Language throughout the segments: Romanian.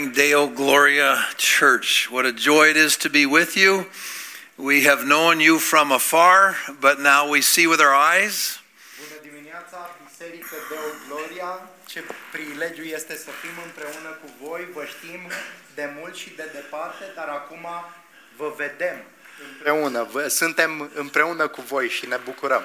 Good morning, Deo Gloria Church. What a joy it is to be with you. We have known you from afar, but now we see with our eyes. Bună dimineața, Biserică Deo Gloria. Ce privilegiu este să fim împreună cu voi. Vă știm de mult și de departe, dar acum vă vedem împreună. Vă- Suntem împreună cu voi și ne bucurăm.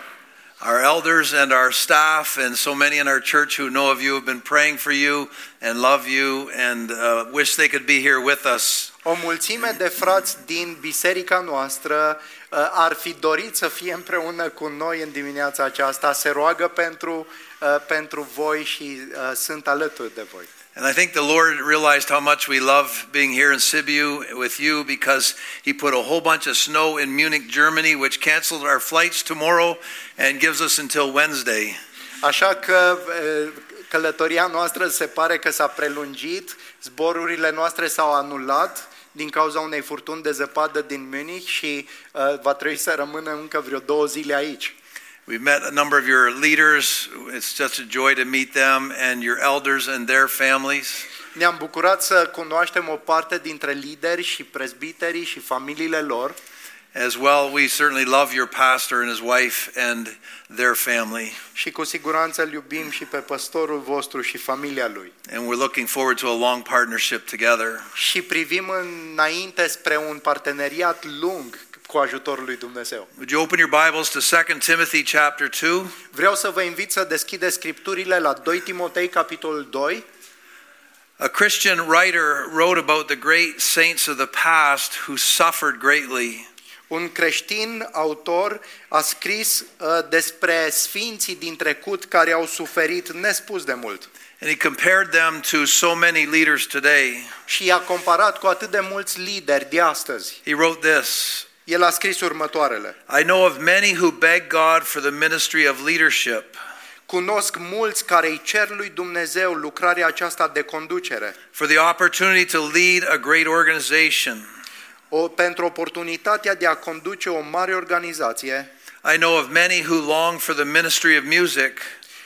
Our elders and our staff, and so many in our church who know of you, have been praying for you and love you and uh, wish they could be here with us. O mulțime de frați din biserica noastră uh, ar fi dorit să fie împreună cu noi în dimineața aceasta. Se roagă pentru, uh, pentru voi și uh, sunt alături de voi. And I think the Lord realized how much we love being here in Sibiu with you because He put a whole bunch of snow in Munich, Germany, which canceled our flights tomorrow and gives us until Wednesday. Așa că e, călătoria noastră se pare că s-a prelungit, zborurile noastre s-au anulat din cauza unei furtuni de zăpadă din Munich și uh, va trebui să rămânem încă vreo două zile aici. We've met a number of your leaders. It's just a joy to meet them and your elders and their families. Ne-am bucurat să cunoaștem o parte dintre lideri și prezbiterii și familiile lor. As well, we certainly love your pastor and his wife and their family. Și cu siguranță îl iubim și pe păstorul vostru și familia lui. And we're looking forward to a long partnership together. Și privim înainte spre un parteneriat lung cu ajutorul lui Dumnezeu. Would you open your Bibles to 2 Timothy chapter 2? Vreau să vă invit să deschideți scripturile la 2 Timotei, capitolul 2. A Christian writer wrote about the great saints of the past who suffered greatly. Un creștin autor a scris uh, despre sfinții din trecut care au suferit nespus de mult. And he compared them to so many leaders today. Și i-a comparat cu atât de mulți lideri de astăzi. He wrote this El a scris următoarele. I know of many who beg God for the ministry of leadership. Cunosc mulți care îi cer lui Dumnezeu lucrarea aceasta de conducere, for the opportunity to lead a great organization. o, pentru oportunitatea de a conduce o mare organizație. I know of many who long for the ministry of music,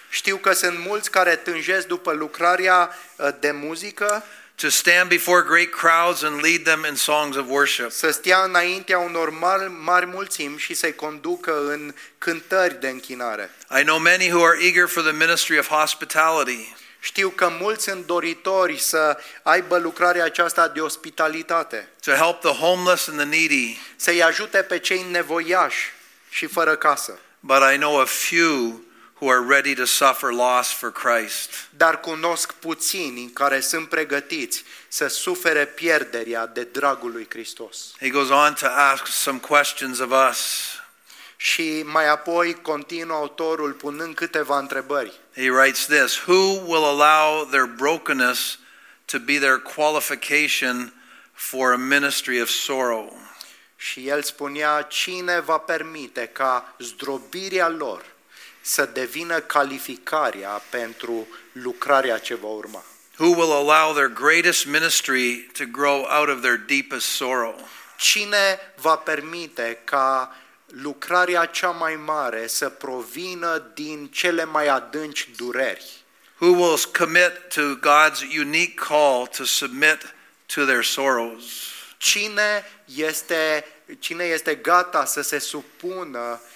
Știu că sunt mulți care tânjesc după lucrarea uh, de muzică, to stand before great crowds and lead them in songs of worship. să stea înaintea unor mari, mari mulțimi și să-i conducă în cântări de închinare. I know many who are eager for the ministry of hospitality, Știu că mulți sunt doritori să aibă lucrarea aceasta de ospitalitate, to help the homeless and the needy, să-i ajute pe cei nevoiași și fără casă. but I know of few who are ready to suffer loss for Christ. Dar cunosc puțini care sunt pregătiți să sufere pierderea de dragul lui Hristos. He goes on to ask some questions of us. Și mai apoi continuă autorul punând câteva întrebări. He writes this Who will allow their brokenness to be their qualification for a ministry of sorrow? Și el spunea, cine va permite ca zdrobirea lor să devină calificarea pentru lucrarea ce va urma? Who will allow their greatest ministry to grow out of their deepest sorrow? Cine va permite ca lucrarea cea mai mare să provină din cele mai adânci dureri? Who will commit to God's unique call to submit to their sorrows? Cine este, cine este gata să se supună uh,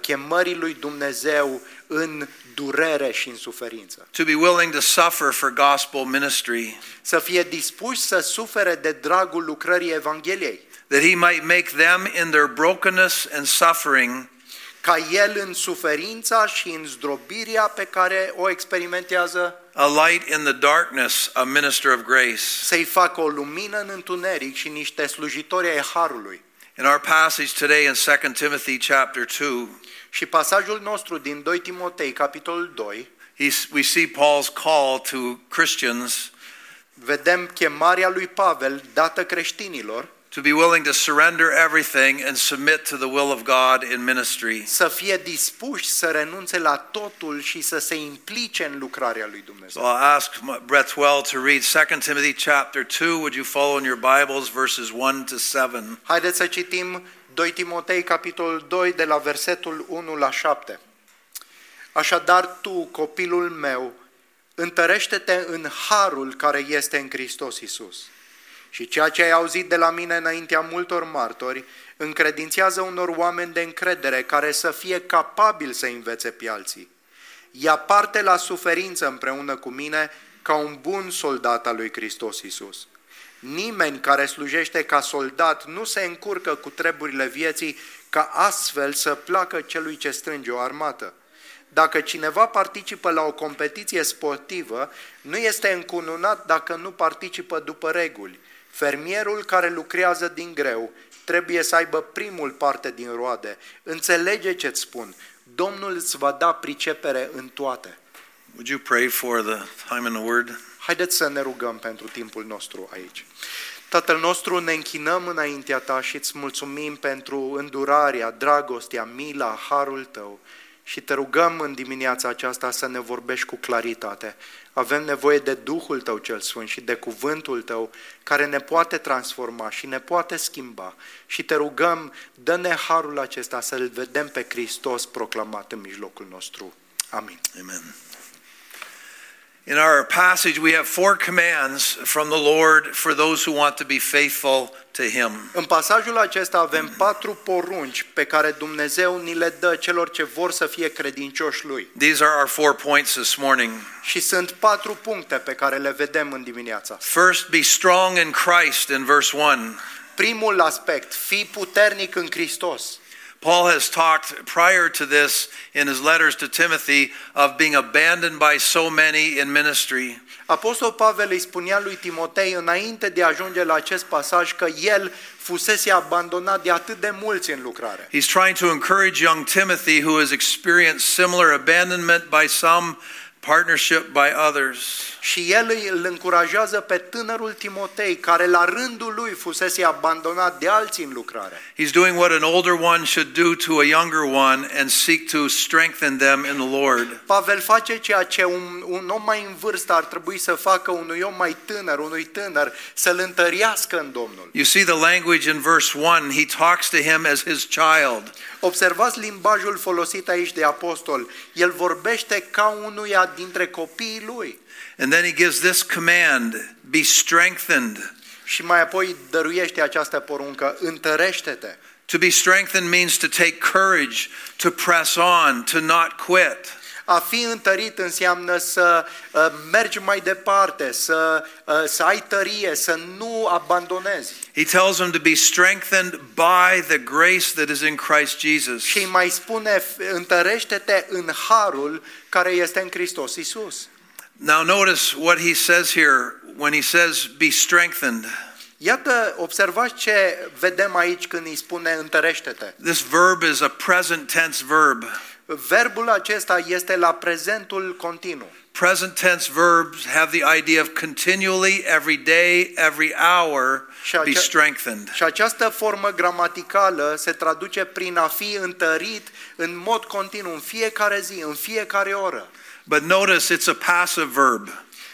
chemării lui Dumnezeu în durere și în suferință? To be willing to suffer for gospel ministry, Să fie dispuși să sufere de dragul lucrării Evangheliei, that he might make them in their brokenness and suffering ca el în suferința și în zdrobirea pe care o experimentează, a light in the darkness, a minister of grace. să-i facă o lumină în întuneric și niște slujitori ai Harului. In our passage today in 2 Timothy chapter 2, Și pasajul nostru din 2 Timotei, capitolul 2, he's, we see Paul's call to Christians. vedem chemarea lui Pavel dată creștinilor to be willing to surrender everything and submit to the will of God in ministry. să fie dispuși să renunțe la totul și să se implice în lucrarea lui So Dumnezeu. I'll ask Brethwell to read 2 Timothy chapter 2. Would you follow in your Bibles verses 1 to 7? Haideți să citim 2 Timotei, capitolul 2, de la versetul 1 la 7. Așadar tu, copilul meu, întărește-te în harul care este în Hristos Isus. Și ceea ce ai auzit de la mine înaintea multor martori, încredințează unor oameni de încredere care să fie capabili să învețe pe alții. Ia parte la suferință împreună cu mine ca un bun soldat al lui Hristos Isus. Nimeni care slujește ca soldat nu se încurcă cu treburile vieții ca astfel să placă celui ce strânge o armată. Dacă cineva participă la o competiție sportivă, nu este încununat dacă nu participă după reguli. Fermierul care lucrează din greu trebuie să aibă primul parte din roade. Înțelege ce-ți spun. Domnul îți va da pricepere în toate. Would you pray for the time in the Word? Haideți să ne rugăm pentru timpul nostru aici. Tatăl nostru, ne închinăm înaintea Ta și îți mulțumim pentru îndurarea, dragostea, mila, harul Tău și te rugăm în dimineața aceasta să ne vorbești cu claritate. Avem nevoie de Duhul Tău cel Sfânt și de Cuvântul Tău care ne poate transforma și ne poate schimba. Și te rugăm, dă-ne harul acesta să-L vedem pe Hristos proclamat în mijlocul nostru. Amin. Amen. In our passage, we have four commands from the Lord for those who want to be faithful to Him. În pasajul acesta avem patru porunci pe care Dumnezeu ni le dă celor ce vor să fie credincioși Lui. These are our four points this morning. Și sunt patru puncte pe care le vedem în dimineața asta. First, be strong in Christ in verse 1. Primul aspect, fii puternic în Hristos. Paul has talked prior to this in his letters to Timothy of being abandoned by so many in ministry. Apostol Pavel îi spunea lui Timotei înainte de a ajunge la acest pasaj că el fusese abandonat de atât de mulți în lucrare. He's trying to encourage young Timothy, who has experienced similar abandonment by some, partnership by others. Și el îi- îl încurajează pe tânărul Timotei, care la rândul lui fusese abandonat de alții în lucrare. He's doing what an older one should do to a younger one and seek to strengthen them in the Lord. Pavel face ceea ce un, un om mai în vârstă ar trebui să facă unui om mai tânăr, unui tânăr, să-l întărească în Domnul. You see the language in verse 1. He talks to him as his child. Observați limbajul folosit aici de apostol. El vorbește ca unuia dintre copiii lui. And then he gives this command be strengthened. Și mai apoi dăruiește această poruncă, întărește-te. To be strengthened means to take courage, to press on, to not quit. A fi întărit înseamnă să uh, mergi mai departe, să, uh, să ai tărie, să nu abandonezi. He tells him to be strengthened by the grace that is in Christ Jesus. Și îi mai spune, "F- întărește-te în harul care este în Hristos Isus. Now notice what he says here when he says be strengthened. Iată, observați ce vedem aici când îi spune întărește-te. This verb is a present tense verb. Verbul acesta este la prezentul continuu. Present tense verbs have the idea of continually, every day, every hour, Și be acea- strengthened. Și această formă gramaticală se traduce prin a fi întărit în mod continuu, în fiecare zi, în fiecare oră. But notice it's a passive verb.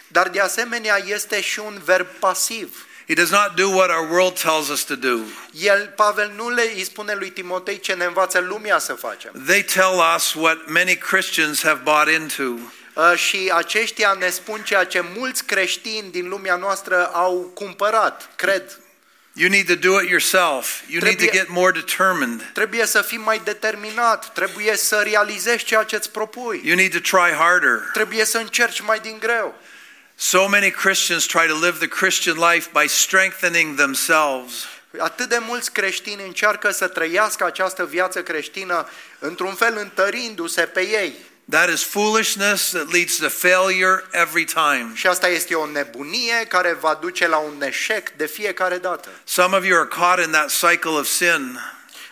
Dar de asemenea este și un verb pasiv. He does not do what our world tells us to do. El, Pavel, nu le îi spune lui Timotei ce ne învață lumea să facem. They tell us what many Christians have bought into. Uh, Și aceștia ne spun ceea ce mulți creștini din lumea noastră au cumpărat, cred. You need to do it yourself. You need to Trebuie- get more determined. Trebuie să fii mai determinat, trebuie să realizezi ceea ce îți propui, You need to try harder. trebuie să încerci mai din greu. So many Christians try to live the Christian life by strengthening themselves. Atât de mulți creștini încearcă să trăiască această viață creștină într-un fel întărindu-se pe ei. That is foolishness that leads to failure every time. Și asta este o nebunie care va duce la un eșec de fiecare dată. Some of you are caught in that cycle of sin.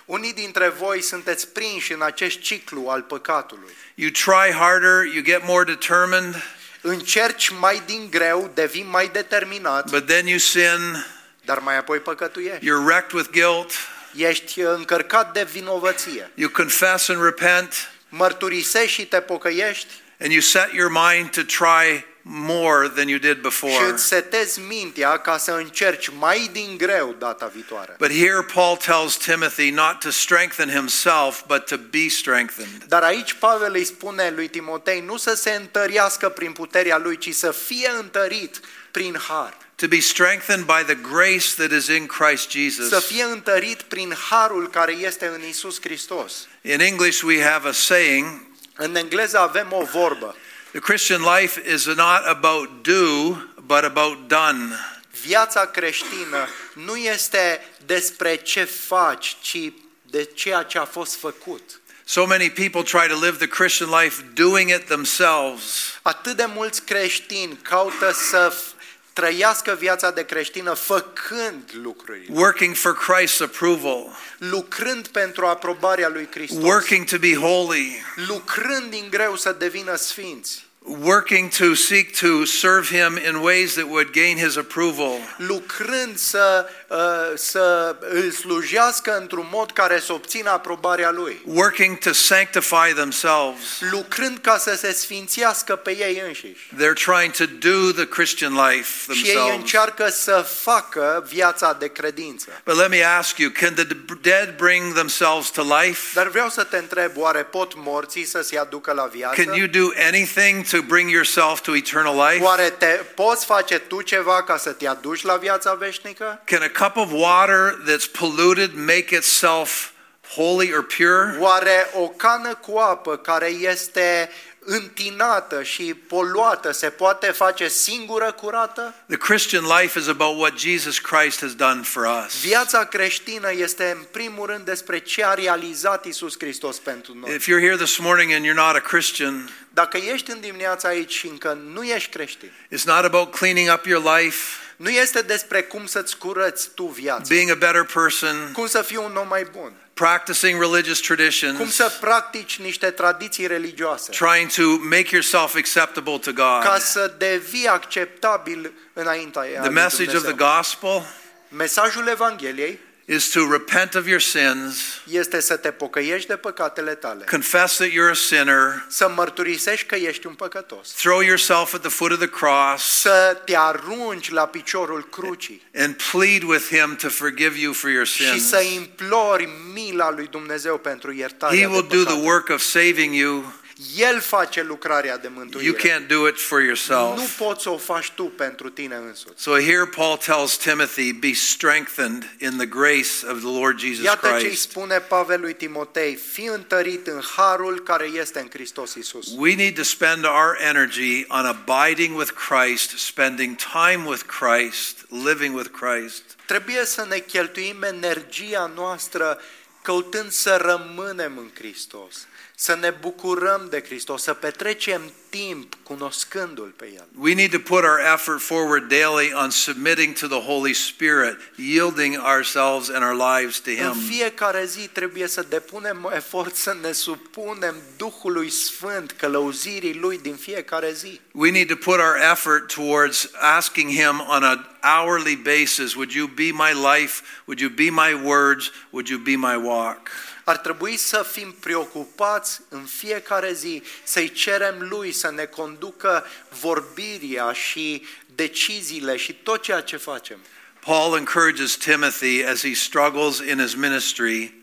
Unii dintre voi sunteți prinși în acest ciclu al păcatului. You try harder, you get more determined, Încerci mai din greu, devii mai determinat, but then you sin, dar mai apoi păcătuiești. you're wrecked with guilt, Ești încărcat de vinovăție. you confess and repent, Mărturisești și te pocăiești and you set your mind to try more than you did și before. îți setezi mintea ca să încerci mai din greu data viitoare. But here Paul tells Timothy not to strengthen himself, but to be strengthened. Dar aici Pavel îi spune lui Timotei nu să se întărească prin puterea lui, ci să fie întărit prin har. To be strengthened by the grace that is in Christ Să Jesus. fie întărit prin harul care este în Isus Hristos. In English, we have a saying În engleză avem o vorbă. the Christian life is not about do, but about done. Viața creștină nu este despre ce faci, ci de ceea ce a fost făcut. So many people try to live the Christian life doing it themselves. Atât de mulți creștini caută să f- trăiască viața de creștină făcând lucruri, working for Christ's approval, lucrând pentru aprobarea lui Hristos, working to be holy, lucrând din greu să devină sfinți, working to seek to serve Him in ways that would gain His approval, lucrând să, uh, să îl slujească într-un mod care să obțină aprobarea lui, working to sanctify themselves. lucrând ca să se sfințească pe ei înșiși. They're trying to do the Christian life Și ei themselves. încearcă să facă viața de credință. But let me ask you can the dead bring themselves to life? Dar vreau să te întreb, oare pot morții să se aducă la viață? Can you do anything to bring yourself to eternal life? Oare te poți face tu ceva ca să te aduci la viața veșnică? Can a cup of water that's polluted make itself holy or pure? Oare o cană cu apă care este întinată și poluată se poate face singură curată? The Christian life is about what Jesus Christ has done for us. Viața creștină este în primul rând despre ce a realizat Isus Hristos pentru noi. If you're here this morning and you're not a Christian, Dacă ești în dimineața aici și încă nu ești creștin, it's not about cleaning up your life, nu este despre cum să-ți curăți tu viața, being a better person, cum să fii un om mai bun, practicing religious cum traditions, să practici niște tradiții religioase, trying to make yourself acceptable to ca God. să devii acceptabil înaintea The lui message of the Dumnezeu. gospel Mesajul Evangheliei is to repent of your sins, este să te pocăiești de păcatele tale, confess that you're a sinner, să mărturisești că ești un păcătos, throw yourself at the foot of the cross, să te arunci la piciorul crucii and plead with Him to forgive you for your și sins. să implori mila lui Dumnezeu pentru iertarea He de will do the păcate. work of saving you. El face lucrarea de You mântuire. can't do it for Nu yourself. poți să o faci tu pentru tine însuți. So here Paul tells Timothy, be strengthened in the grace of the Lord Jesus Iată ce îi Christ. spune Pavel lui Timotei, fii întărit în harul care este în Hristos Isus. We need to spend our energy on abiding with Christ, spending time with Christ, living with Christ. Trebuie să ne cheltuim energia noastră căutând să rămânem în Hristos, să ne bucurăm de Hristos, să petrecem timp cunoscându-L pe El. We need to put our effort forward daily on submitting to the Holy Spirit, yielding ourselves and our lives to În Him. fiecare zi trebuie să depunem efort să ne supunem Duhului Sfânt, călăuzirii Lui din fiecare zi. We need to put our effort towards asking Him on an hourly basis, Would you be my life? Would you be my words? Would you be my walk? Ar trebui să fim preocupați în fiecare zi, să-i cerem Lui să ne conducă vorbirea și deciziile și tot ceea ce facem. Paul encourages Timothy as he struggles in his ministry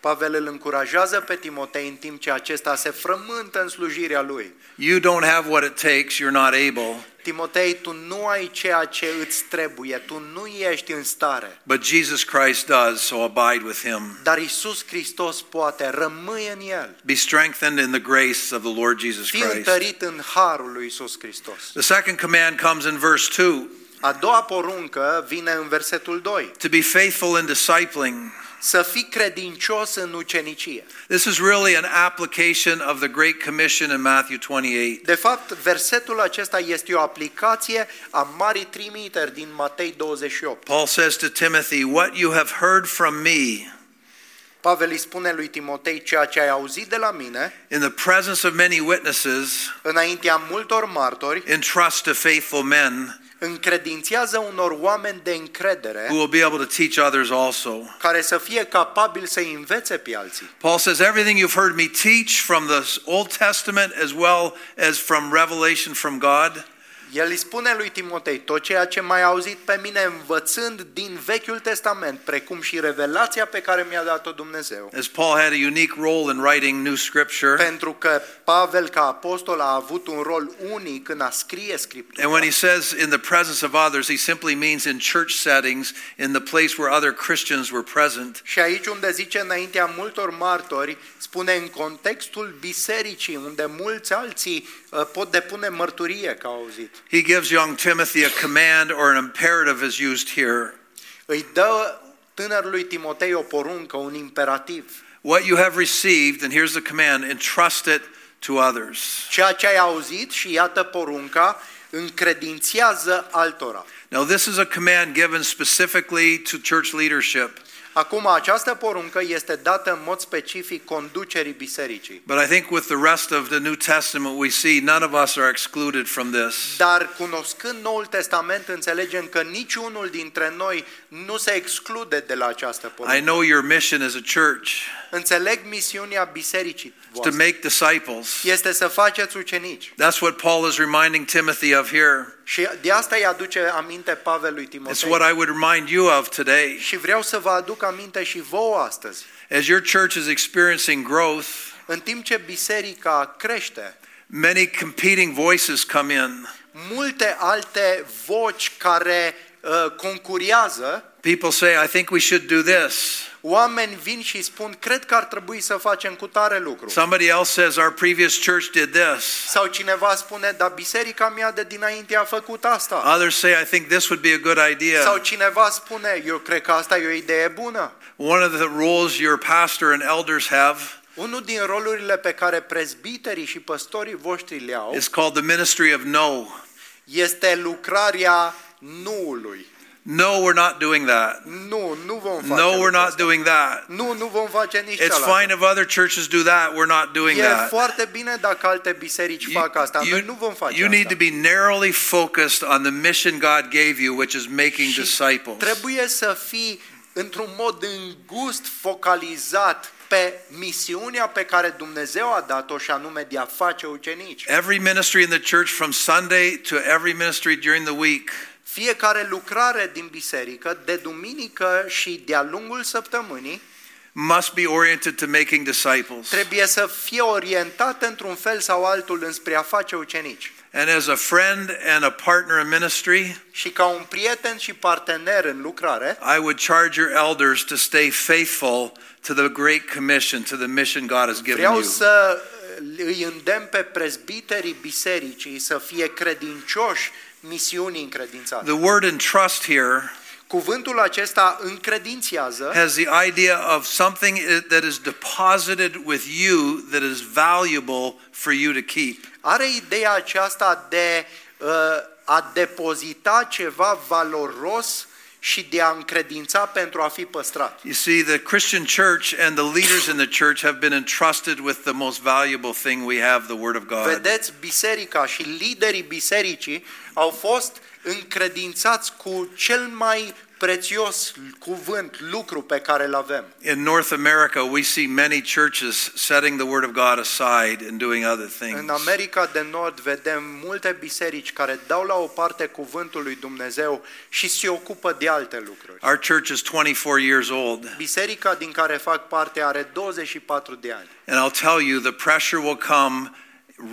Pavel îl încurajează pe Timotei în timp ce acesta se frământă în slujirea lui. You don't have what it takes, you're not able, Timotei, tu nu ai ceea ce îți trebuie, tu nu ești în stare. but Jesus Christ does, so abide with Him. Dar Isus Hristos poate, rămâi în El. Be strengthened in the grace of the Lord Jesus Fii Christ. întărit în harul lui Isus Hristos. The second command comes in verse 2 A doua poruncă vine în versetul 2. to be faithful in discipling. Să fii credincios în ucenicie. This is really an application of the Great Commission in Matthew 28. De fapt, versetul acesta este o aplicație a marii trimiteri din Matei 28. Paul says to Timothy, What you have heard from me Pavel îi spune lui Timotei ceea ce ai auzit de la mine, in the presence of many witnesses, înaintea multor martori, entrust to faithful men încredințează unor oameni de încredere who will be able to teach others also. care să fie capabili să învețe pe alții. Paul says, Everything you've heard me teach from the Old Testament as well as from revelation from God, El îi spune lui Timotei tot ceea ce mai auzit pe mine învățând din Vechiul Testament, precum și revelația pe care mi-a dat-o Dumnezeu. As Paul had a unique role in writing new scripture, Pentru că Pavel, ca apostol, a avut un rol unic în a scrie Scriptura. and when he says in the presence of others, he simply means in church settings, in the place where other Christians were present. Și aici unde zice înaintea multor martori, spune în contextul bisericii, unde mulți alții uh, pot depune mărturie că au auzit. He gives young Timothy a command or an imperative is used here. Îi dă tânărului Timotei o poruncă, un imperativ. What you have received, and here's the command, entrust it to others. Ceea ce ai auzit și iată porunca, încredințează altora. Now, this is a command given specifically to church leadership, Acum, această poruncă este dată în mod specific conducerii bisericii. but I think with the rest of the New Testament, we see none of us are excluded from this. Dar cunoscând Noul Testament, înțelegem că niciunul dintre noi nu se exclude de la această I poruncă. know your mission as a church Înțeleg misiunea bisericii is to voastre. make disciples. Este să faceți ucenici. That's what Paul is reminding Timothy of here. Și de asta îi aduce aminte Pavel lui It's Timotei. what I would remind you of today. Și vreau să vă aduc aminte și vouă astăzi. As your church is experiencing growth, În timp ce biserica crește, many competing voices come in. multe alte voci care uh, concurează, People say, I think we should do this. oameni vin și spun, cred că ar trebui să facem cu tare lucru. Somebody else says, Our previous church did this. Sau cineva spune, dar biserica mea de dinainte a făcut asta. Others say, I think this would be a good Sau idea. cineva spune, eu cred că asta e o idee bună. One of the roles your pastor and elders have Unul din rolurile pe care prezbiterii și păstorii voștri le au is called the ministry of no. este lucrarea nuului. No, we're not doing that. Nu, nu vom face No, we're lucrul not ăsta. doing that. Nu, nu vom face nici It's cealaltă. fine if other churches do that. We're not doing E that. foarte bine dacă alte biserici You, fac asta. Noi you- nu vom face you need asta. to be narrowly focused on the mission God gave you, which is making Și disciples. trebuie să fii într-un mod îngust focalizat pe misiunea pe care Dumnezeu a dat-o și anume de a face ucenici. Every ministry in the church, from Sunday to every ministry during the week, Fiecare lucrare din biserică, de duminică și de-a lungul săptămânii, must be oriented to making disciples. trebuie să fie orientată într-un fel sau altul înspre a face ucenici. And as a friend and a partner in ministry, Și ca un prieten și partener în lucrare, I would charge your elders to stay faithful to the Great Commission, to the mission God has given vreau you. să îi îndemn pe prezbiterii bisericii să fie credincioși misiunii încredințate. The word entrust here Cuvântul acesta încredințează has the idea of something that is deposited with you that is valuable for you to keep. are ideea aceasta de uh, a depozita ceva valoros și de a încredința pentru a fi păstrat. You see, the Christian church and the leaders in the church have been entrusted with the most valuable thing we have, the Word of God. Vedeți, biserica și liderii bisericii au fost încredințați cu cel mai prețios cuvânt, lucru pe care îl avem. In North America, we see many churches setting the Word of God aside and doing other things. În America de Nord vedem multe biserici care dau la o parte cuvântul lui Dumnezeu și se ocupă de alte lucruri. Our church is 24 years old, Biserica din care fac parte are 24 de ani. and I'll tell you, the pressure will come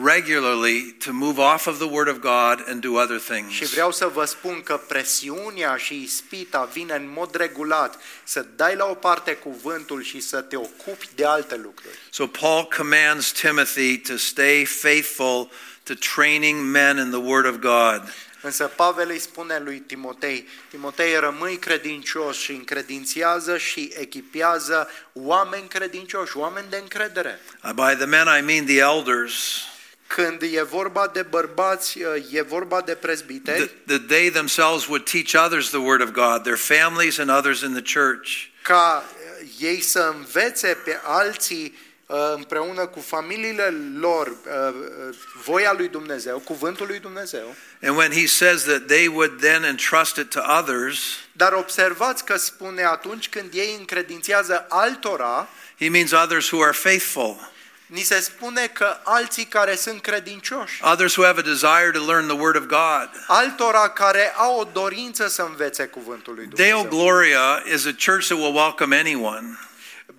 regularly to move off of the Word of God and do other Și things. vreau să vă spun că presiunea și ispita vine în mod regulat să dai la o parte cuvântul și să te ocupi de alte lucruri. So Paul commands Timothy to stay faithful to training men in the Word of God. Însă Pavel îi spune lui Timotei, Timotei rămâi credincios și încredințează și echipează oameni credincioși, oameni de încredere. Uh, By the men, I mean the elders. Când e vorba de bărbați, e vorba de prezbiteri, That, that they themselves would teach others the Word of God, their families and others in the church. ca uh, ei să învețe pe alții uh, împreună cu familiile lor uh, uh, voia lui Dumnezeu, cuvântul lui Dumnezeu. And when he says that they would then entrust it to others, Dar observați că spune atunci când ei încredințează altora, he means others who are faithful. Ni se spune că alții care sunt credincioși, others who have a desire to learn the Word of God. altora care au o dorință să învețe cuvântul lui Deo Dumnezeu. Gloria is a church that will welcome anyone.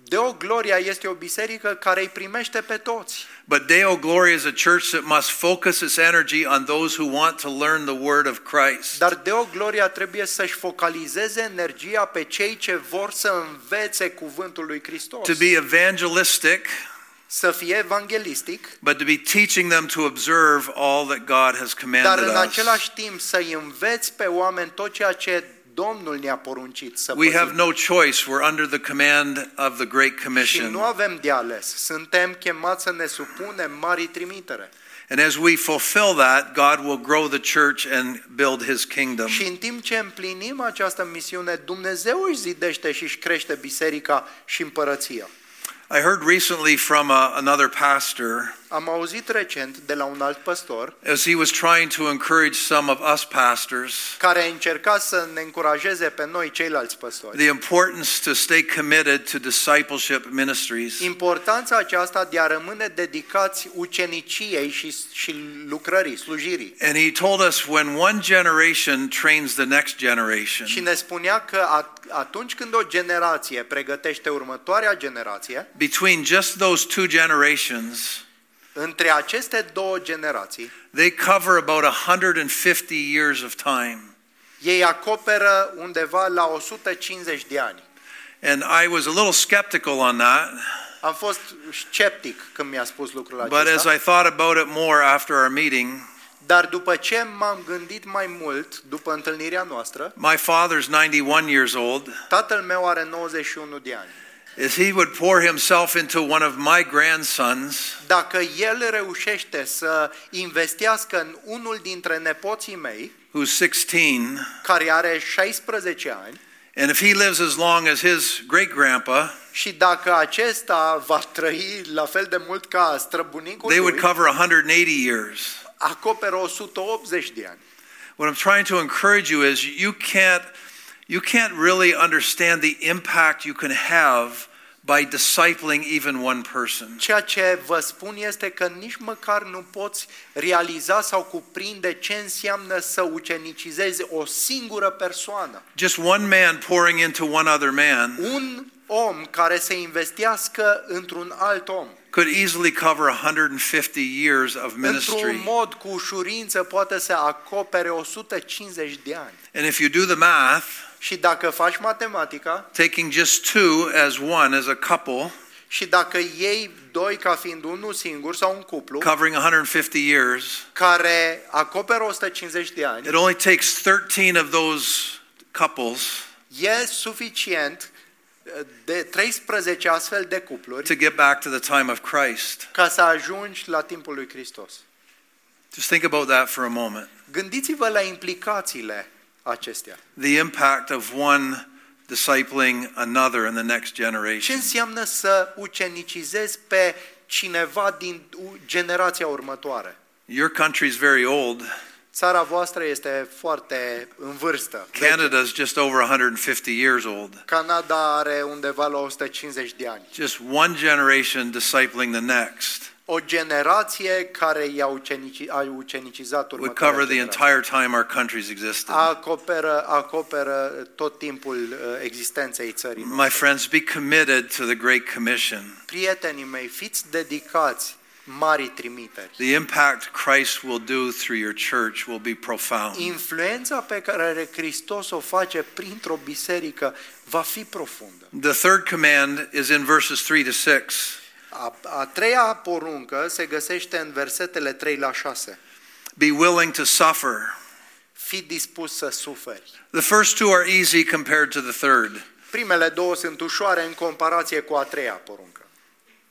Deo Gloria este o biserică care îi primește pe toți. But Deo Gloria is a church that must focus its energy on those who want to learn the Word of Christ. Dar Deo Gloria trebuie să-și focalizeze energia pe cei ce vor să învețe cuvântul lui Hristos. To be evangelistic, Să fie evanghelistic, but to be teaching them to observe all that God has dar commanded în us. același timp să-i înveți pe oameni tot ceea ce Domnul ne-a poruncit să We have păzim. no choice. We're under the command of the Great Și Commission. nu avem de ales. Suntem chemați să ne supunem marii trimitere. And as we fulfill that, God will grow the church and build his kingdom. Și în timp ce împlinim această misiune, Dumnezeu își zidește și își crește biserica și împărăția. I heard recently from a, another pastor Am auzit recent de la un alt păstor as he was trying to encourage some of us pastors care a încercat să ne încurajeze pe noi ceilalți păstori. the importance to stay committed to discipleship ministries. Importanța aceasta de a rămâne dedicați uceniciei și, și lucrării, slujirii. And he told us when one generation trains the next Și generation, ne spunea că at- atunci când o generație pregătește următoarea generație, between just those two generations, între aceste două generații, they cover about 150 years of time. ei acoperă undeva la 150 de ani. And I was a little skeptical on that, Am fost sceptic când mi-a spus lucrul but as acesta, I thought about it more after our meeting, dar după ce m-am gândit mai mult, după întâlnirea noastră, my father's 91 years old. tatăl meu are 91 de ani. Is he would pour himself into one of my grandsons, Dacă el reușește să investească în unul dintre nepoții mei, who's 16, care are 16 ani, and if he lives as long as his great grandpa, și dacă acesta va trăi la fel de mult ca străbunicul they would lui, cover 180 years. acoperă 180 de ani. What I'm trying to encourage you is you can't you can't really understand the impact you can have by discipling even one person. Ceea ce vă spun este că nici măcar nu poți realiza sau cuprinde ce înseamnă să ucenicizezi o singură persoană. Just one man pouring into one other man Un om care să investească într-un alt om. could easily cover 150 years of Într-un ministry. mod cu ușurință poate să acopere 150 de ani. And if you do the math, Și dacă faci matematica taking just two as one, as a couple, și dacă iei doi ca fiind unul singur sau un cuplu covering 150 years, care acoperă 150 de ani, it only takes 13 of those couples e suficient uh, de 13 astfel de cupluri to get back to the time of Christ. ca să ajungi la timpul lui Hristos. Just think about that for a moment. Gândiți-vă la implicațiile acestea. The impact of one discipling another in the next Ce generation. înseamnă să ucenicizezi pe cineva din u- generația următoare? Your country is very old. Țara voastră este foarte în vârstă. veche. Canada's just over 150 years old. Canada are undeva la 150 de ani. Just one generation discipling the next O generație care i-a ucenici, a ucenicizat would următoarea cover the generație. entire time our country's existed. acoperă, acoperă tot timpul uh, existenței țării My noastre. friends, be committed to the Great Commission. Prietenii mei, fiți dedicați marii trimiteri. The impact Christ will do through your church will be profound. Influența pe care Hristos o face printr-o biserică va fi profundă. The third command is in verses 3 to 6. A, a treia poruncă se găsește în versetele 3 la 6. Be willing to suffer. Fi dispus să suferi. The first two are easy compared to the third. Primele două sunt ușoare în comparație cu a treia poruncă.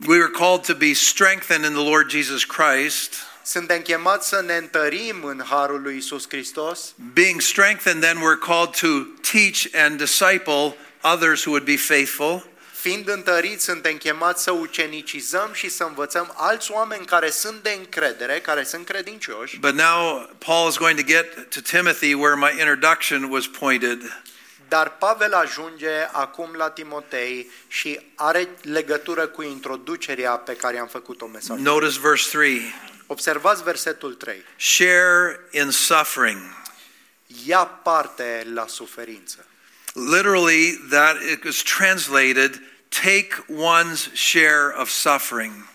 We are called to be strengthened in the Lord Jesus Christ. Suntem chemați să ne întărim în harul lui Isus Hristos. Being strengthened, then we're called to teach and disciple others who would be faithful. Fiind întăriți, suntem chemați să ucenicizăm și să învățăm alți oameni care sunt de încredere, care sunt credincioși. But now Paul is going to get to Timothy where my introduction was pointed. Dar Pavel ajunge acum la Timotei și are legătură cu introducerea pe care am făcut-o mesaj. Notice verse 3 Observați versetul 3. share in suffering. Ia parte la suferință. Literally, that it was translated take one's share of suffering.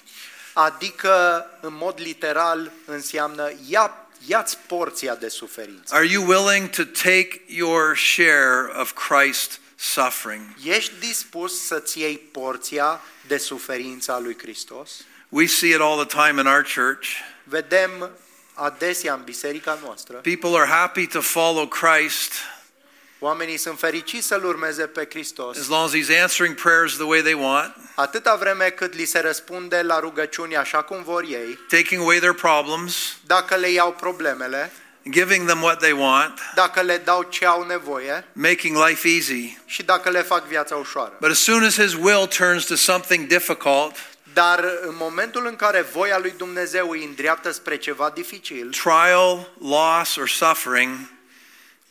Adică, în mod literal, înseamnă ia, ia-ți porția de suferință. Are you willing to take your share of Christ's suffering? Ești dispus să-ți iei porția de suferința lui Hristos? We see it all the time in our church. Vedem adesea în biserica noastră, People are happy to follow Christ oamenii sunt fericiți să-L urmeze pe Hristos, as long as He's answering prayers the way they want, atâta vreme cât li se răspunde la rugăciuni așa cum vor ei, taking away their problems, dacă le iau problemele, giving them what they want, dacă le dau ce au nevoie making life easy. și dacă le fac viața ușoară. But as soon as His will turns to something difficult, Dar în momentul în care voia lui Dumnezeu îi îndreaptă spre ceva dificil, trial, loss, or suffering,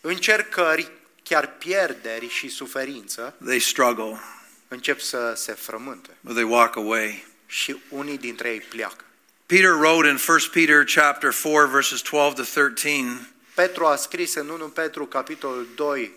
încercări, chiar pierderi și suferință, they struggle încep să se frământe or they walk away. și unii dintre ei pleacă. Peter wrote in 1 Peter chapter 4 verses 12 to 13, Petru a scris în 1 Petru capitolul 2,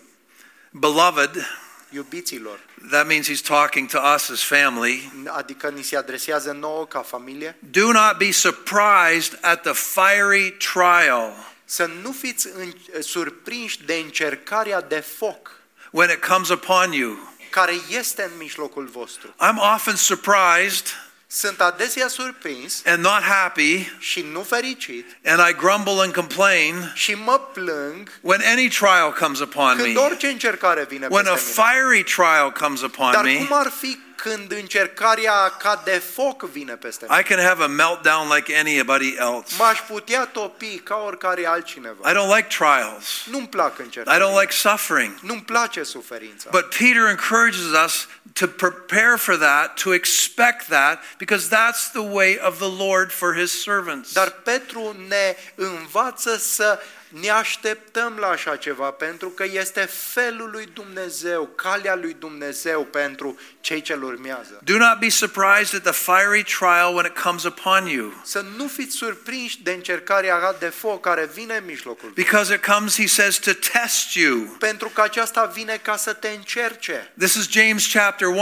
Beloved, iubiților, that means he's talking to us as family. adică ni se adresează nouă ca familie, Do not be surprised at the fiery trial să nu fiți în, surprinși de încercarea de foc when it comes upon you. care este în mijlocul vostru. I'm often surprised Sunt adesea surprins and not happy, și nu fericit and I grumble and complain și mă plâng when any trial comes upon când me. orice încercare vine When a peste mine. fiery trial comes upon Dar me, cum ar fi când încercarea ca de foc vine peste mine? I can have a meltdown like anybody else. M-aș putea topi ca oricare altcineva. I don't like trials. Nu-mi plac I încercările. don't like suffering. Nu-mi place suferința. But Peter encourages us to prepare for that, to expect that, because that's the way of the Lord for his servants. Dar Petru ne învață să ne așteptăm la așa ceva, pentru că este felul lui Dumnezeu, calea lui Dumnezeu pentru cei ce îl urmează. Do not be surprised at the fiery trial when it comes upon you, Să nu fiți surprinși de încercarea de foc care vine în mijlocul vostru. because it comes, he says, to test you. Pentru că aceasta vine ca să te încerce. This is James chapter 1.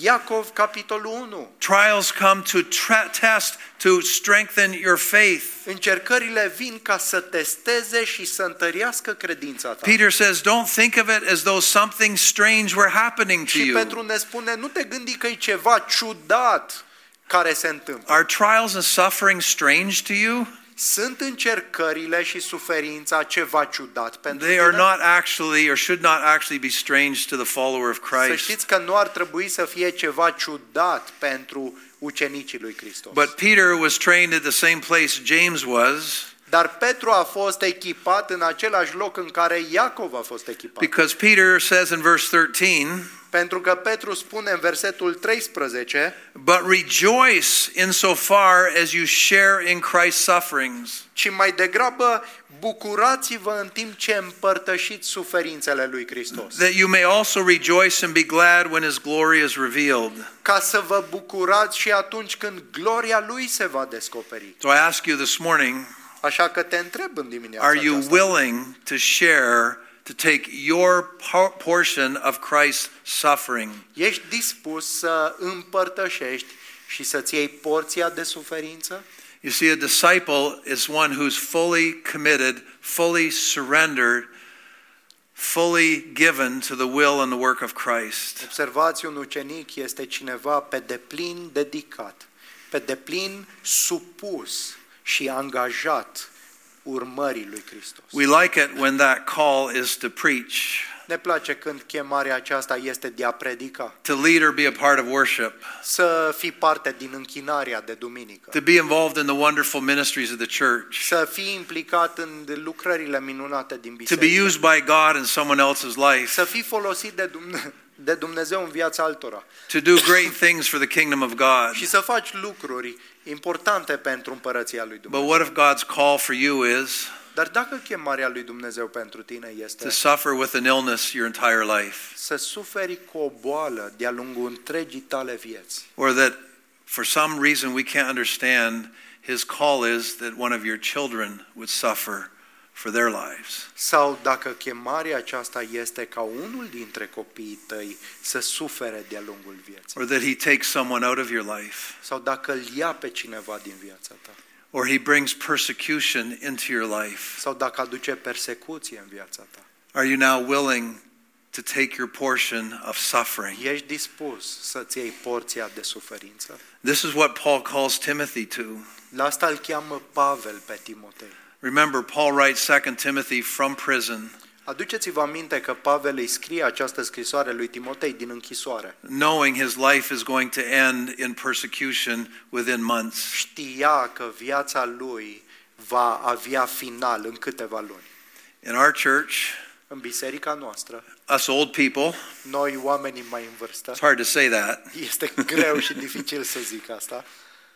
Iacov, capitolul 1. Trials come to tra- test, to strengthen your faith. Încercările vin ca să testeze și să întărească credința ta. Peter says, don't think of it as though something strange were happening to Și you. Petru ne spune, nu te gândi că e ceva ciudat care se întâmplă. Are trials and suffering strange to you? Sunt încercările și suferința ceva ciudat pentru They are tine? not actually, or should not actually be strange to the follower of Să Christ. știți că nu ar trebui să fie ceva ciudat pentru ucenicii lui Hristos. But Peter was trained at the same place James was, Dar Petru a fost echipat în același loc în care Iacov a fost echipat. because Peter says in verse 13, Pentru că Petru spune în versetul 13, But rejoice insofar as you share in Christ's sufferings, ci mai degrabă bucurați-vă în timp ce împărtășiți suferințele lui Hristos. that you may also rejoice and be glad when his glory is revealed. Ca să vă bucurați și atunci când gloria lui se va descoperi. So I ask you this morning, Așa că te întreb în dimineața are you aceasta. willing to share, to take your por- portion of Christ's suffering? Ești dispus să împărtășești și să-ți iei porția de suferință? You see, a disciple is one who's fully committed, fully surrendered, fully given to the will and the work of Christ. Observați, un ucenic este cineva pe deplin dedicat, pe deplin supus și angajat urmării lui Hristos. We like it when that call is to preach, Ne place când chemarea aceasta este de a predica, to lead or be a part of worship, să fii parte din închinarea de duminică, to be involved in the wonderful ministries of the church, să fii implicat în lucrările minunate din to be biserică, used by God in someone else's life, să fii folosit de Dumnezeu, de Dumnezeu în viața altora to do great things for the kingdom of God. și să faci lucruri importante pentru împărăția lui But Dumnezeu. what if God's call for you is Dar dacă chemarea lui Dumnezeu pentru tine to este suffer with an illness your entire life, să suferi cu o boală de-a lungul întregii tale vieți, or that for some reason we can't understand, his call is that one of your children would suffer for their lives. sau dacă chemarea aceasta este ca unul dintre copiii tăi să sufere de-a lungul vieții, Or that he takes someone out of your life, sau dacă îl ia pe cineva din viața ta, or he brings persecution into your life. sau dacă aduce persecuție în viața ta. Are you now willing to take your portion of suffering? Ești dispus să-ți iei porția de suferință? This is what Paul calls Timothy to. La asta îl cheamă Pavel pe Timotei. Remember, Paul writes 2 Timothy from prison, Aduceți-vă aminte că Pavel îi scrie această scrisoare lui Timotei din închisoare. knowing his life is going to end in persecution within months. Știa că viața lui va avea final în câteva luni. In our church, În biserica noastră, us old people, noi oamenii mai în vârstă, it's hard to say that. este greu și dificil să zic asta,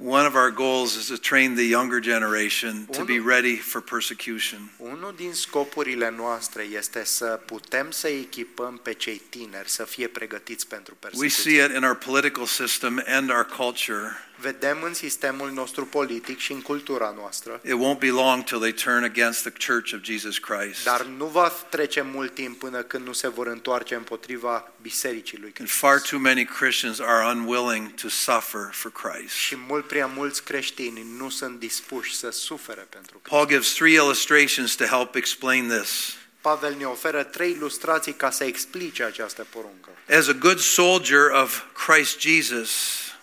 One of our goals is to train the younger generation to be Unul- ready for persecution. Unul din scopurile noastre este să putem să echipăm pe cei tineri să fie pregătiți pentru We persecuție. see it in our political system and our culture. Vedem în sistemul nostru politic și în cultura noastră, It won't be long till they turn against the church of Jesus Christ. dar nu va trece mult timp până când nu se vor întoarce împotriva bisericii lui And Hristos. far too many Christians are unwilling to suffer for Christ. Și mult prea mulți creștini nu sunt dispuși să sufere pentru că Paul gives three illustrations to help explain this. Pavel ne oferă trei ilustrații ca să explice această poruncă. As a good soldier of Christ Jesus,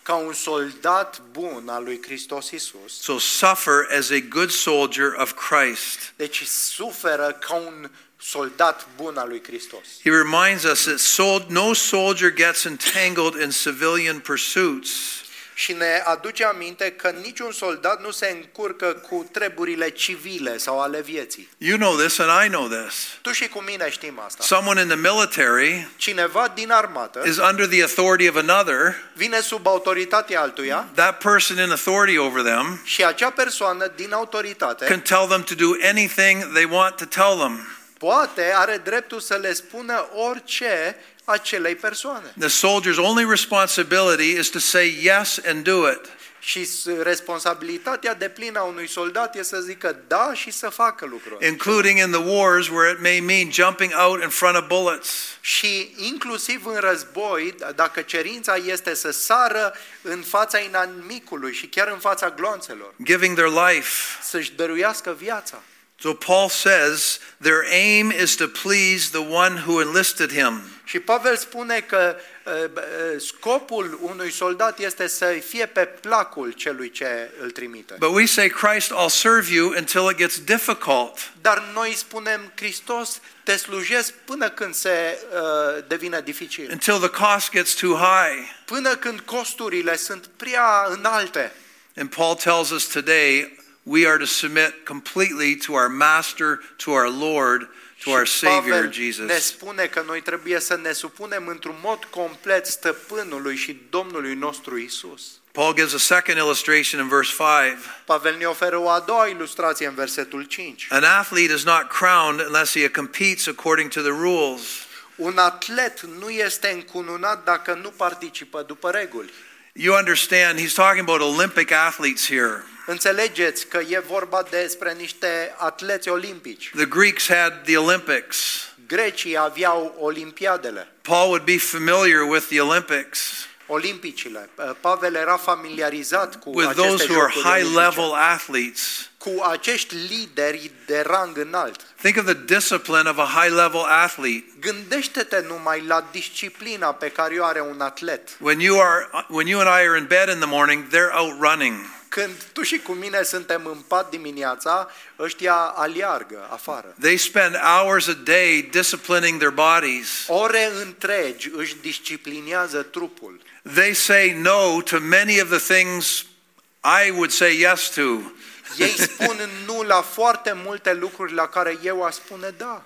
Ca un soldat bun al lui Hristos Isus, so suffer as a good soldier of Christ. deci suferă ca un soldat bun al lui Hristos. He reminds us that sol- no soldier gets entangled in civilian pursuits. Și ne aduce aminte că niciun soldat nu se încurcă cu treburile civile sau ale vieții. You know this and I know this. Tu și cu mine știm asta. Someone in the military Cineva din armată is under the authority of another. vine sub autoritatea altuia That person in authority over them și acea persoană din autoritate can tell them to do anything they want to tell them. poate are dreptul să le spună orice acelei persoane. The soldier's only responsibility is to say yes and do it. Și s- responsabilitatea de plină a unui soldat e să zică da și să facă lucrul. ăsta. including in the wars where it may mean jumping out in front of bullets. Și inclusiv în război, dacă cerința este să sară în fața inamicului și chiar în fața gloanțelor, giving their life. să-și dăruiască viața. So Paul says their aim is to please the one who enlisted him. Și Pavel spune că uh, uh, scopul unui soldat este să fie pe placul celui ce îl trimite. But we say, Christ, I'll serve you until it gets difficult. Dar noi spunem, Hristos, te slujesc până când se uh, devine dificil. Until the cost gets too high. Până când costurile sunt prea înalte. And Paul tells us today we are to submit completely to our master, to our Lord, to our Și Savior Pavel ne Jesus. spune că noi trebuie să ne supunem într-un mod complet stăpânului și Domnului nostru Isus. Paul gives a second illustration in verse 5. Pavel ne oferă o a doua ilustrație în versetul 5. An athlete is not crowned unless he competes according to the rules. Un atlet nu este încununat dacă nu participă după reguli. You understand, he's talking about Olympic athletes here. Înțelegeți că e vorba despre niște atleți olimpici. The Greeks had the Olympics. Grecii aveau olimpiadele, Paul would be familiar with the Olympics, olimpicile. Pavel era familiarizat cu with aceste those who are jocuri high olimpice, level athletes. Cu acești lideri de rang înalt. Think of the discipline of a high level athlete. Gândește-te numai la disciplina pe care o are un atlet. When you are when you and I are in bed in the morning, they're out running. Când tu și cu mine suntem în pat dimineața, ăștia aliargă afară. They spend hours a day disciplining their bodies. Ore întregi își disciplinează trupul. They say no to many of the things I would say yes to. Ei spun nu la foarte multe lucruri la care eu aș spune da.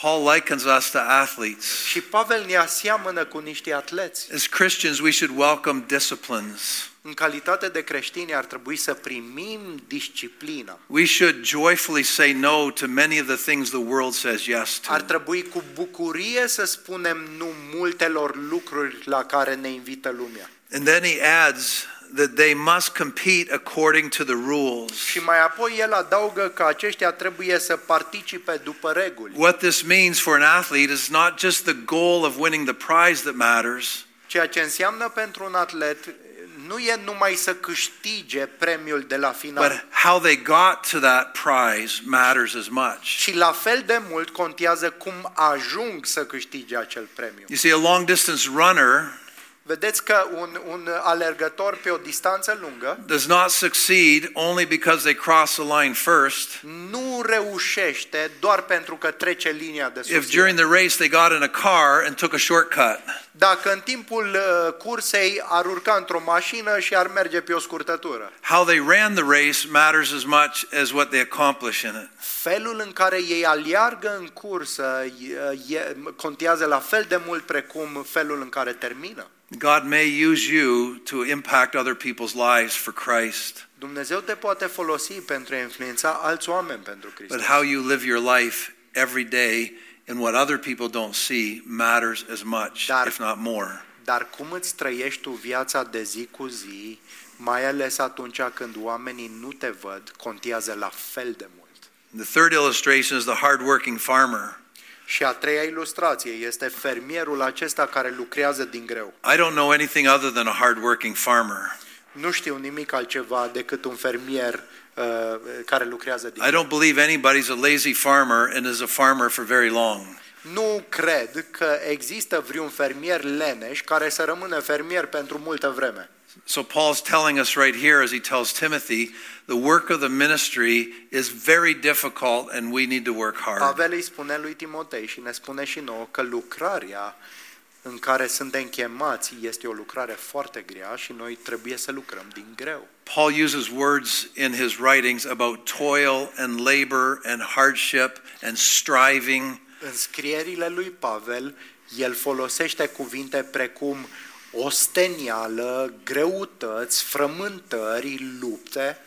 Paul likens us to athletes. Și Pavel ne aseamănă cu niște atleți. As Christians, we should welcome disciplines. În calitate de creștini ar trebui să primim disciplina. We should joyfully say no to many of the things the world says yes Ar to. trebui cu bucurie să spunem nu multelor lucruri la care ne invită lumea. And then he adds that they must compete according to the rules. Și mai apoi el adaugă că aceștia trebuie să participe după reguli. What this means for an athlete is not just the goal of winning the prize that matters, Ceea ce înseamnă pentru un atlet nu e numai să câștige premiul de la but final, how they got to that prize matters as much. ci la fel de mult contează cum ajung să câștige acel premiu. You see, a long distance runner Vedeți că un, un alergător pe o distanță lungă does not succeed only because they cross the line first. nu reușește doar pentru că trece linia de If susținere. during the race they got in a car and took a shortcut, Dacă în timpul uh, cursei ar urca într-o mașină și ar merge pe o scurtătură. how they ran the race matters as much as what they accomplish in it. Felul în care ei aleargă în cursă e, e, contează la fel de mult precum felul în care termină. God may use you to impact other people's lives for Christ, Dumnezeu te poate folosi pentru a influența alți oameni pentru Hristos. but how you live your life every day and what other people don't see matters as much, Dar- if not more. Dar cum îți trăiești tu viața de zi cu zi, mai ales atunci când oamenii nu te văd, contează la fel de mult. The third illustration is the hardworking farmer. Și a treia ilustrație este fermierul acesta care lucrează din greu. I don't know anything other than a hardworking farmer. Nu știu nimic altceva decât un fermier uh, care lucrează din I don't believe anybody's a lazy farmer and is a farmer for very long. Nu cred că există vreun fermier leneș care să rămână fermier pentru multă vreme. So Paul's telling us right here as he tells Timothy, the work of the ministry is very difficult and we need to work hard. Pavel îi spune lui Timotei și ne spune și nouă că lucrarea în care suntem chemați este o lucrare foarte grea și noi trebuie să lucrăm din greu. Paul uses words in his writings about toil and labor and hardship and striving. În scrierile lui Pavel, el folosește cuvinte precum ostenială, greutăți, frământări, lupte.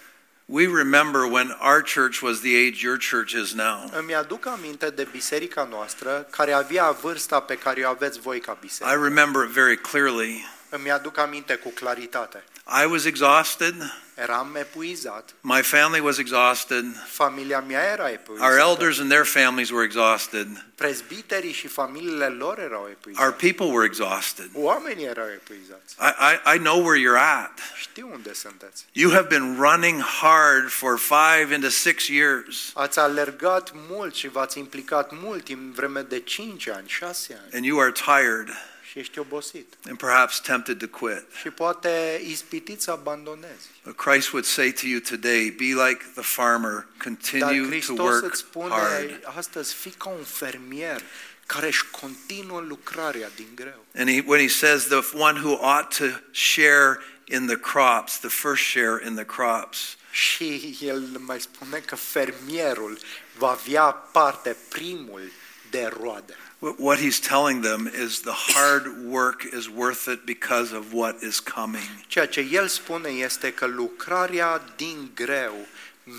We remember when our church was the age your church is now. Îmi aduc aminte de biserica noastră care avea vârsta pe care o aveți voi ca I biserică. remember it very clearly. Îmi aduc aminte cu claritate. I was exhausted. Eram epuizat, My family was exhausted. familia mea era Our epuizată, elders and their families were exhausted. prezbiterii și familiile lor erau Our epuizați, people were exhausted. oamenii erau epuizați. I, I, I know where you're at. Știu unde sunteți. You have been running hard for five into six years, Ați alergat mult și v-ați implicat mult în vreme de 5 ani, 6 ani and you are tired și ești obosit. and perhaps tempted to quit. Și poate ispitit să abandonezi. But Christ would say to you today, be like the farmer, Dar continue to Hristos work îți spune hard. astăzi, fii ca un fermier care își continuă lucrarea din greu. And he, when he says the one who ought to share in the crops, the first share in the crops, Și el mai spune că fermierul va avea parte primul de roade. Wh- What he's telling them is the hard work is worth it because of what is coming. Ceea ce el spune este că lucrarea din greu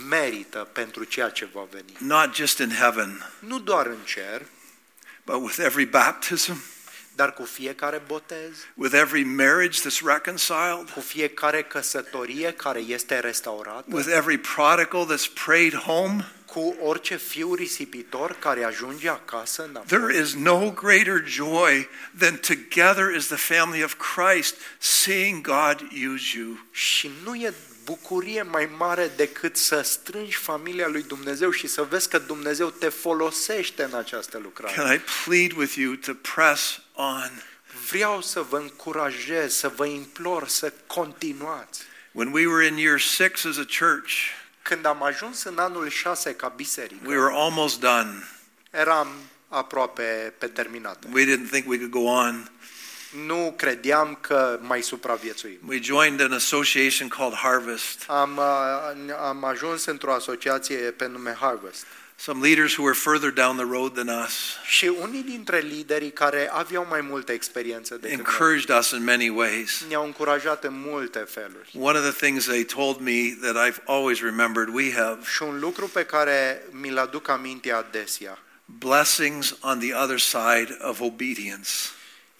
merită pentru ceea ce va veni. Not just in heaven, Nu doar în cer, but with every baptism, dar cu fiecare botez, with every marriage that's reconciled, cu fiecare căsătorie care este restaurată, with every prodigal that's prayed home. cu orice fiu risipitor care ajunge acasă înapoi. There is no greater joy than together as the family of Christ seeing God use you. Și nu e bucurie mai mare decât să strângi familia lui Dumnezeu și să vezi că Dumnezeu te folosește în această lucrare. Can I plead with you to press on? Vreau să vă încurajez, să vă implor să continuați. When we were in year six as a church, Când am ajuns în anul 6 ca biserică, we were almost done. eram aproape pe terminată. We didn't think we could go on. Nu credeam că mai supraviețuim. We joined an association called Harvest. Am, uh, am ajuns într-o asociație pe nume Harvest. some leaders who were further down the road than us, Și unii dintre liderii care aveau mai multă experiență decât noi encouraged us in many ways. ne-au încurajat în multe feluri. One of the things they told me that I've always remembered we have Și un lucru pe care mi-l aduc aminte adesea blessings on the other side of obedience.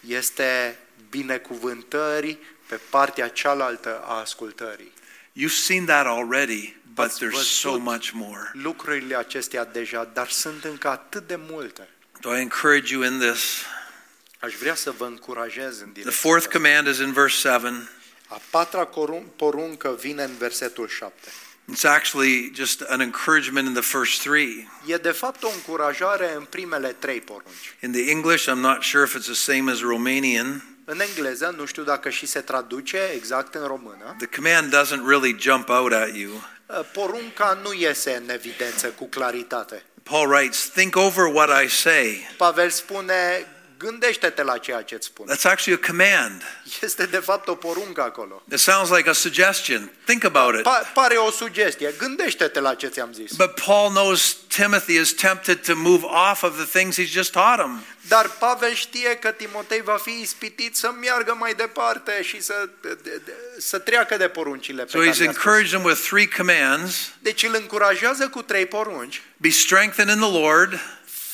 Este binecuvântări pe partea cealaltă a ascultării. You've seen that already, but Ați there's so văzut much more. Lucrurile acestea deja, dar sunt încă atât de multe. Do I encourage you in this? Aș vrea să vă încurajez în The direcția fourth asta. command is in verse 7. A patra corun- poruncă vine în versetul 7. It's actually just an encouragement in the first three. E de fapt o încurajare în primele trei porunci. In the English, I'm not sure if it's the same as Romanian. În engleză, nu știu dacă și se traduce exact în română, The command doesn't really jump out at you. porunca nu iese în evidență cu claritate. Paul writes, Think over what I say. Pavel spune, gândește-te la ceea ce îți spun. That's actually a command. Este de fapt o poruncă acolo. It sounds like a suggestion. Think about it. Pa- pare o sugestie, gândește-te la ce ți-am zis. But Paul knows Timothy is tempted to move off of the things he's just taught him. Dar Pavel știe că Timotei va fi ispitit să meargă mai departe și să, de- de- să treacă de poruncile pe So care he's le-a spus. encouraged him with three commands Deci îl încurajează cu trei porunci. be strengthened in the Lord,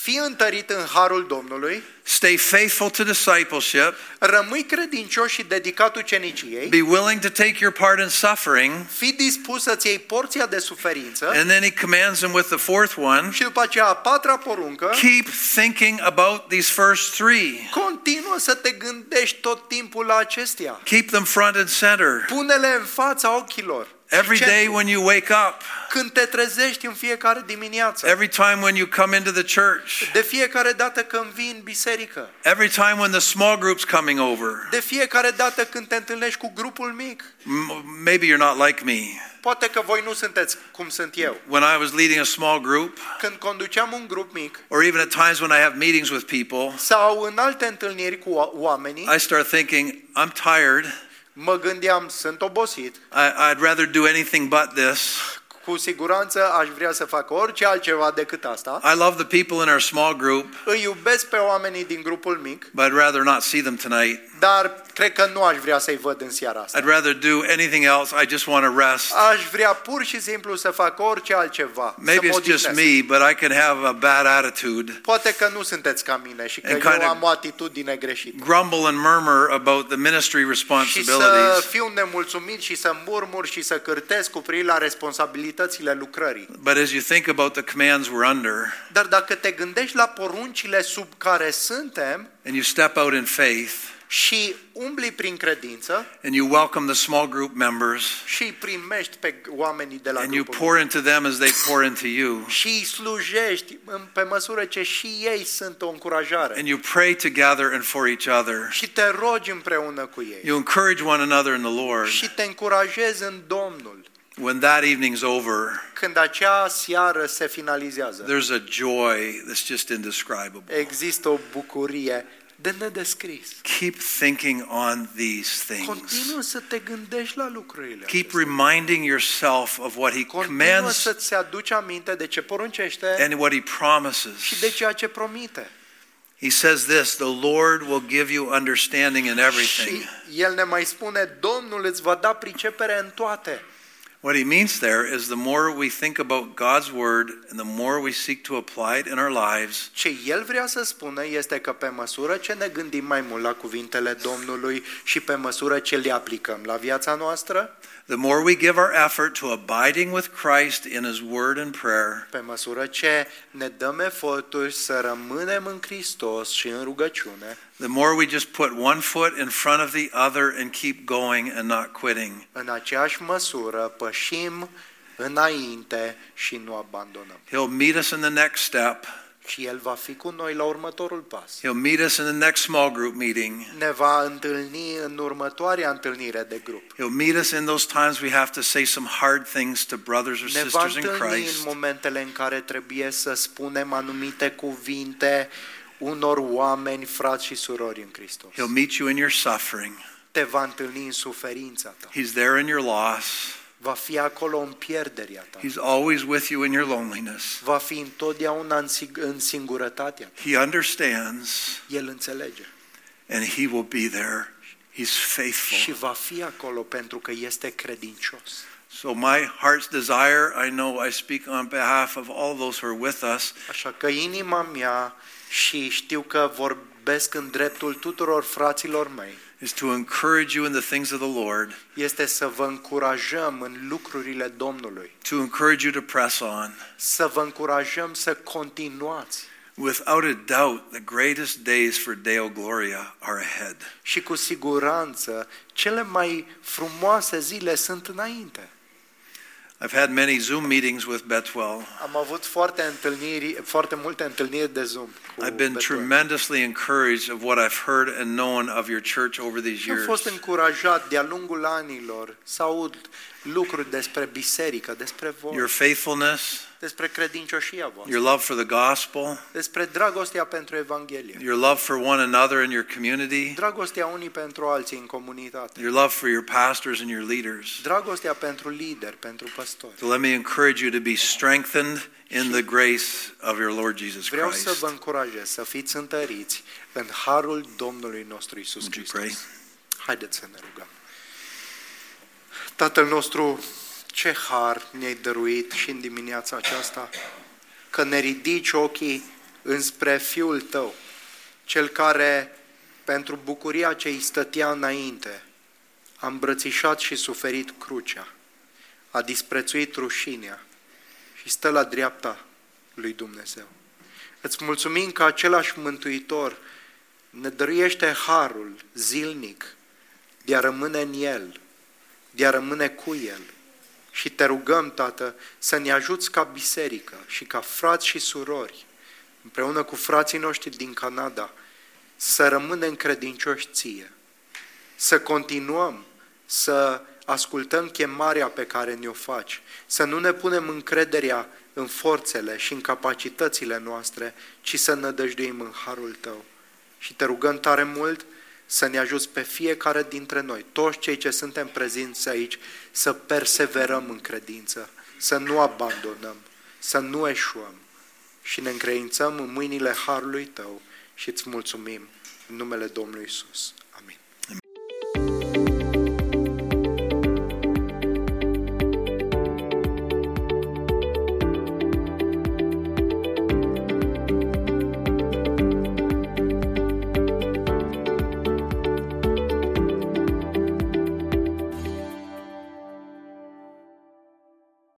Fii întărit în harul Domnului, stay faithful to discipleship, rămâi credincios și dedicat uceniciei, be willing to take your part in suffering. fii dispus să-ți iei porția de suferință And then he commands him with the fourth one și după aceea a patra poruncă, keep thinking about these first three, continuă să te gândești tot timpul la acestea. keep them front and center. Pune-le în fața ochilor. Every Și day centru. when you wake up, Când te trezești în fiecare dimineață, every time when you come into the church, de fiecare dată când vii în biserică, every time when the small group's coming over. de fiecare dată când te întâlnești cu grupul mic. M- Maybe you're not like me. Poate că voi nu sunteți cum sunt eu. When I was leading a small group, Când conduceam un grup mic or even at times when I have meetings with people, sau în alte întâlniri cu o- oamenii, I start thinking, I'm tired. Mă gândeam, sunt obosit, I, I'd rather do anything but this. cu siguranță aș vrea să fac orice altceva decât asta. I love the people in our small group, Îi iubesc pe oamenii din grupul mic, but I'd rather not see them tonight. dar cred că nu aș vrea să-i văd în seara asta. I'd rather do anything else. I just want to rest. Aș vrea pur și simplu să fac orice altceva. Maybe să it's mă just odihnesc. me, but I can have a bad attitude, Poate că nu sunteți ca mine și că And eu kind of- am o atitudine greșită. grumble and murmur about the ministry Și să responsibilities. fiu nemulțumit și să murmur și să cârtesc cu privire la responsabilitățile lucrării. But as you think about the commands we're under, Dar dacă te gândești la poruncile sub care suntem and you step out in faith, și umbli prin credință and you welcome the small group members, și îi primești pe oamenii de la and you grupul pour into them as they pour into you, și îi slujești în- pe măsură ce și ei sunt o încurajare and you pray together and for each other, și te rogi împreună cu ei you encourage one another in the Lord. și te încurajezi în Domnul. When that evening's over, Când acea seară se finalizează, there's a joy that's just indescribable. există o bucurie de nedescris. Keep thinking on these things. Continuă să te gândești la lucrurile Keep acestea. reminding yourself of what He Continuă commands să-ți aduci aminte de ce poruncește and what He promises. și de ceea ce promite. He says this The Lord will give you understanding in everything. Și el ne mai spune, Domnul îți va da pricepere în toate. What he means there is the more we think about God's word and the more we seek to apply it in our lives, Ce el vrea să spună este că pe măsură ce ne gândim mai mult la cuvintele Domnului și pe măsură ce le aplicăm la viața noastră, the more we give our effort to abiding with Christ in his word and prayer, pe măsură ce ne dăm eforturi să rămânem în Hristos și în rugăciune, the more we just put one foot in front of the other and keep going and not quitting. în aceeași măsură pășim înainte și nu abandonăm. He'll meet us in the next step. Și El va fi cu noi la următorul pas. He'll meet us in the next small group meeting. Ne va întâlni în următoarea întâlnire de grup. He'll meet us in those times we have to say some hard things to brothers or Ne va sisters in întâlni în Christ. momentele în care trebuie să spunem anumite cuvinte unor oameni, frați și surori în Hristos. He'll meet you in your suffering. Te va întâlni în suferința ta. He's there in your loss. Va fi acolo în pierderea ta. He's always with you in your loneliness. Va fi întotdeauna în, sing- în singurătatea ta. He understands El înțelege. and he will be there. He's Și faithful. va fi acolo pentru că este credincios. So my heart's desire, I know I speak on behalf of all those who are with us, Așa că inima mea și știu că vorbesc în dreptul tuturor fraților mei is to encourage you in the things of the Lord, este să vă încurajăm în lucrurile Domnului, to encourage you to press on. să vă încurajăm să continuați Without a doubt, the greatest days for Deo Gloria are ahead. și cu siguranță cele mai frumoase zile sunt înainte. I've had many Zoom meetings with Betwell. Am avut foarte, întâlniri, foarte multe întâlniri de Zoom. Cu I've been Betul. tremendously encouraged of what I've heard and known of your church over these Am fost years. încurajat de-a lungul anilor să aud lucruri despre biserică, despre voi, Your faithfulness, despre credincioșia voastră, your love for the gospel, despre dragostea pentru Evanghelie, your love for one another in your community, dragostea unii pentru alții în comunitate, your love for your pastors and your leaders. dragostea pentru lideri, pentru păstori. So let me encourage you to be strengthened in the grace of your Lord Jesus Vreau să Christ. vă încurajez să fiți întăriți în harul Domnului nostru Isus Would you Hristos. pray? Haideți să ne rugăm. Tatăl nostru, ce har ne-ai dăruit și în dimineața aceasta, că ne ridici ochii înspre Fiul Tău, Cel care, pentru bucuria ce îi stătea înainte, a îmbrățișat și suferit crucea, a disprețuit rușinea și stă la dreapta lui Dumnezeu. Îți mulțumim că același Mântuitor ne dăruiește harul zilnic de a rămâne în El, de a rămâne cu El. Și te rugăm, Tată, să ne ajuți ca biserică și ca frați și surori, împreună cu frații noștri din Canada, să rămânem credincioși ție, să continuăm să ascultăm chemarea pe care ne-o faci, să nu ne punem încrederea în forțele și în capacitățile noastre, ci să nădăjduim în harul Tău. Și te rugăm tare mult să ne ajuți pe fiecare dintre noi, toți cei ce suntem prezenți aici, să perseverăm în credință, să nu abandonăm, să nu eșuăm și ne încredințăm în mâinile harului Tău și îți mulțumim în numele Domnului Isus. Amin.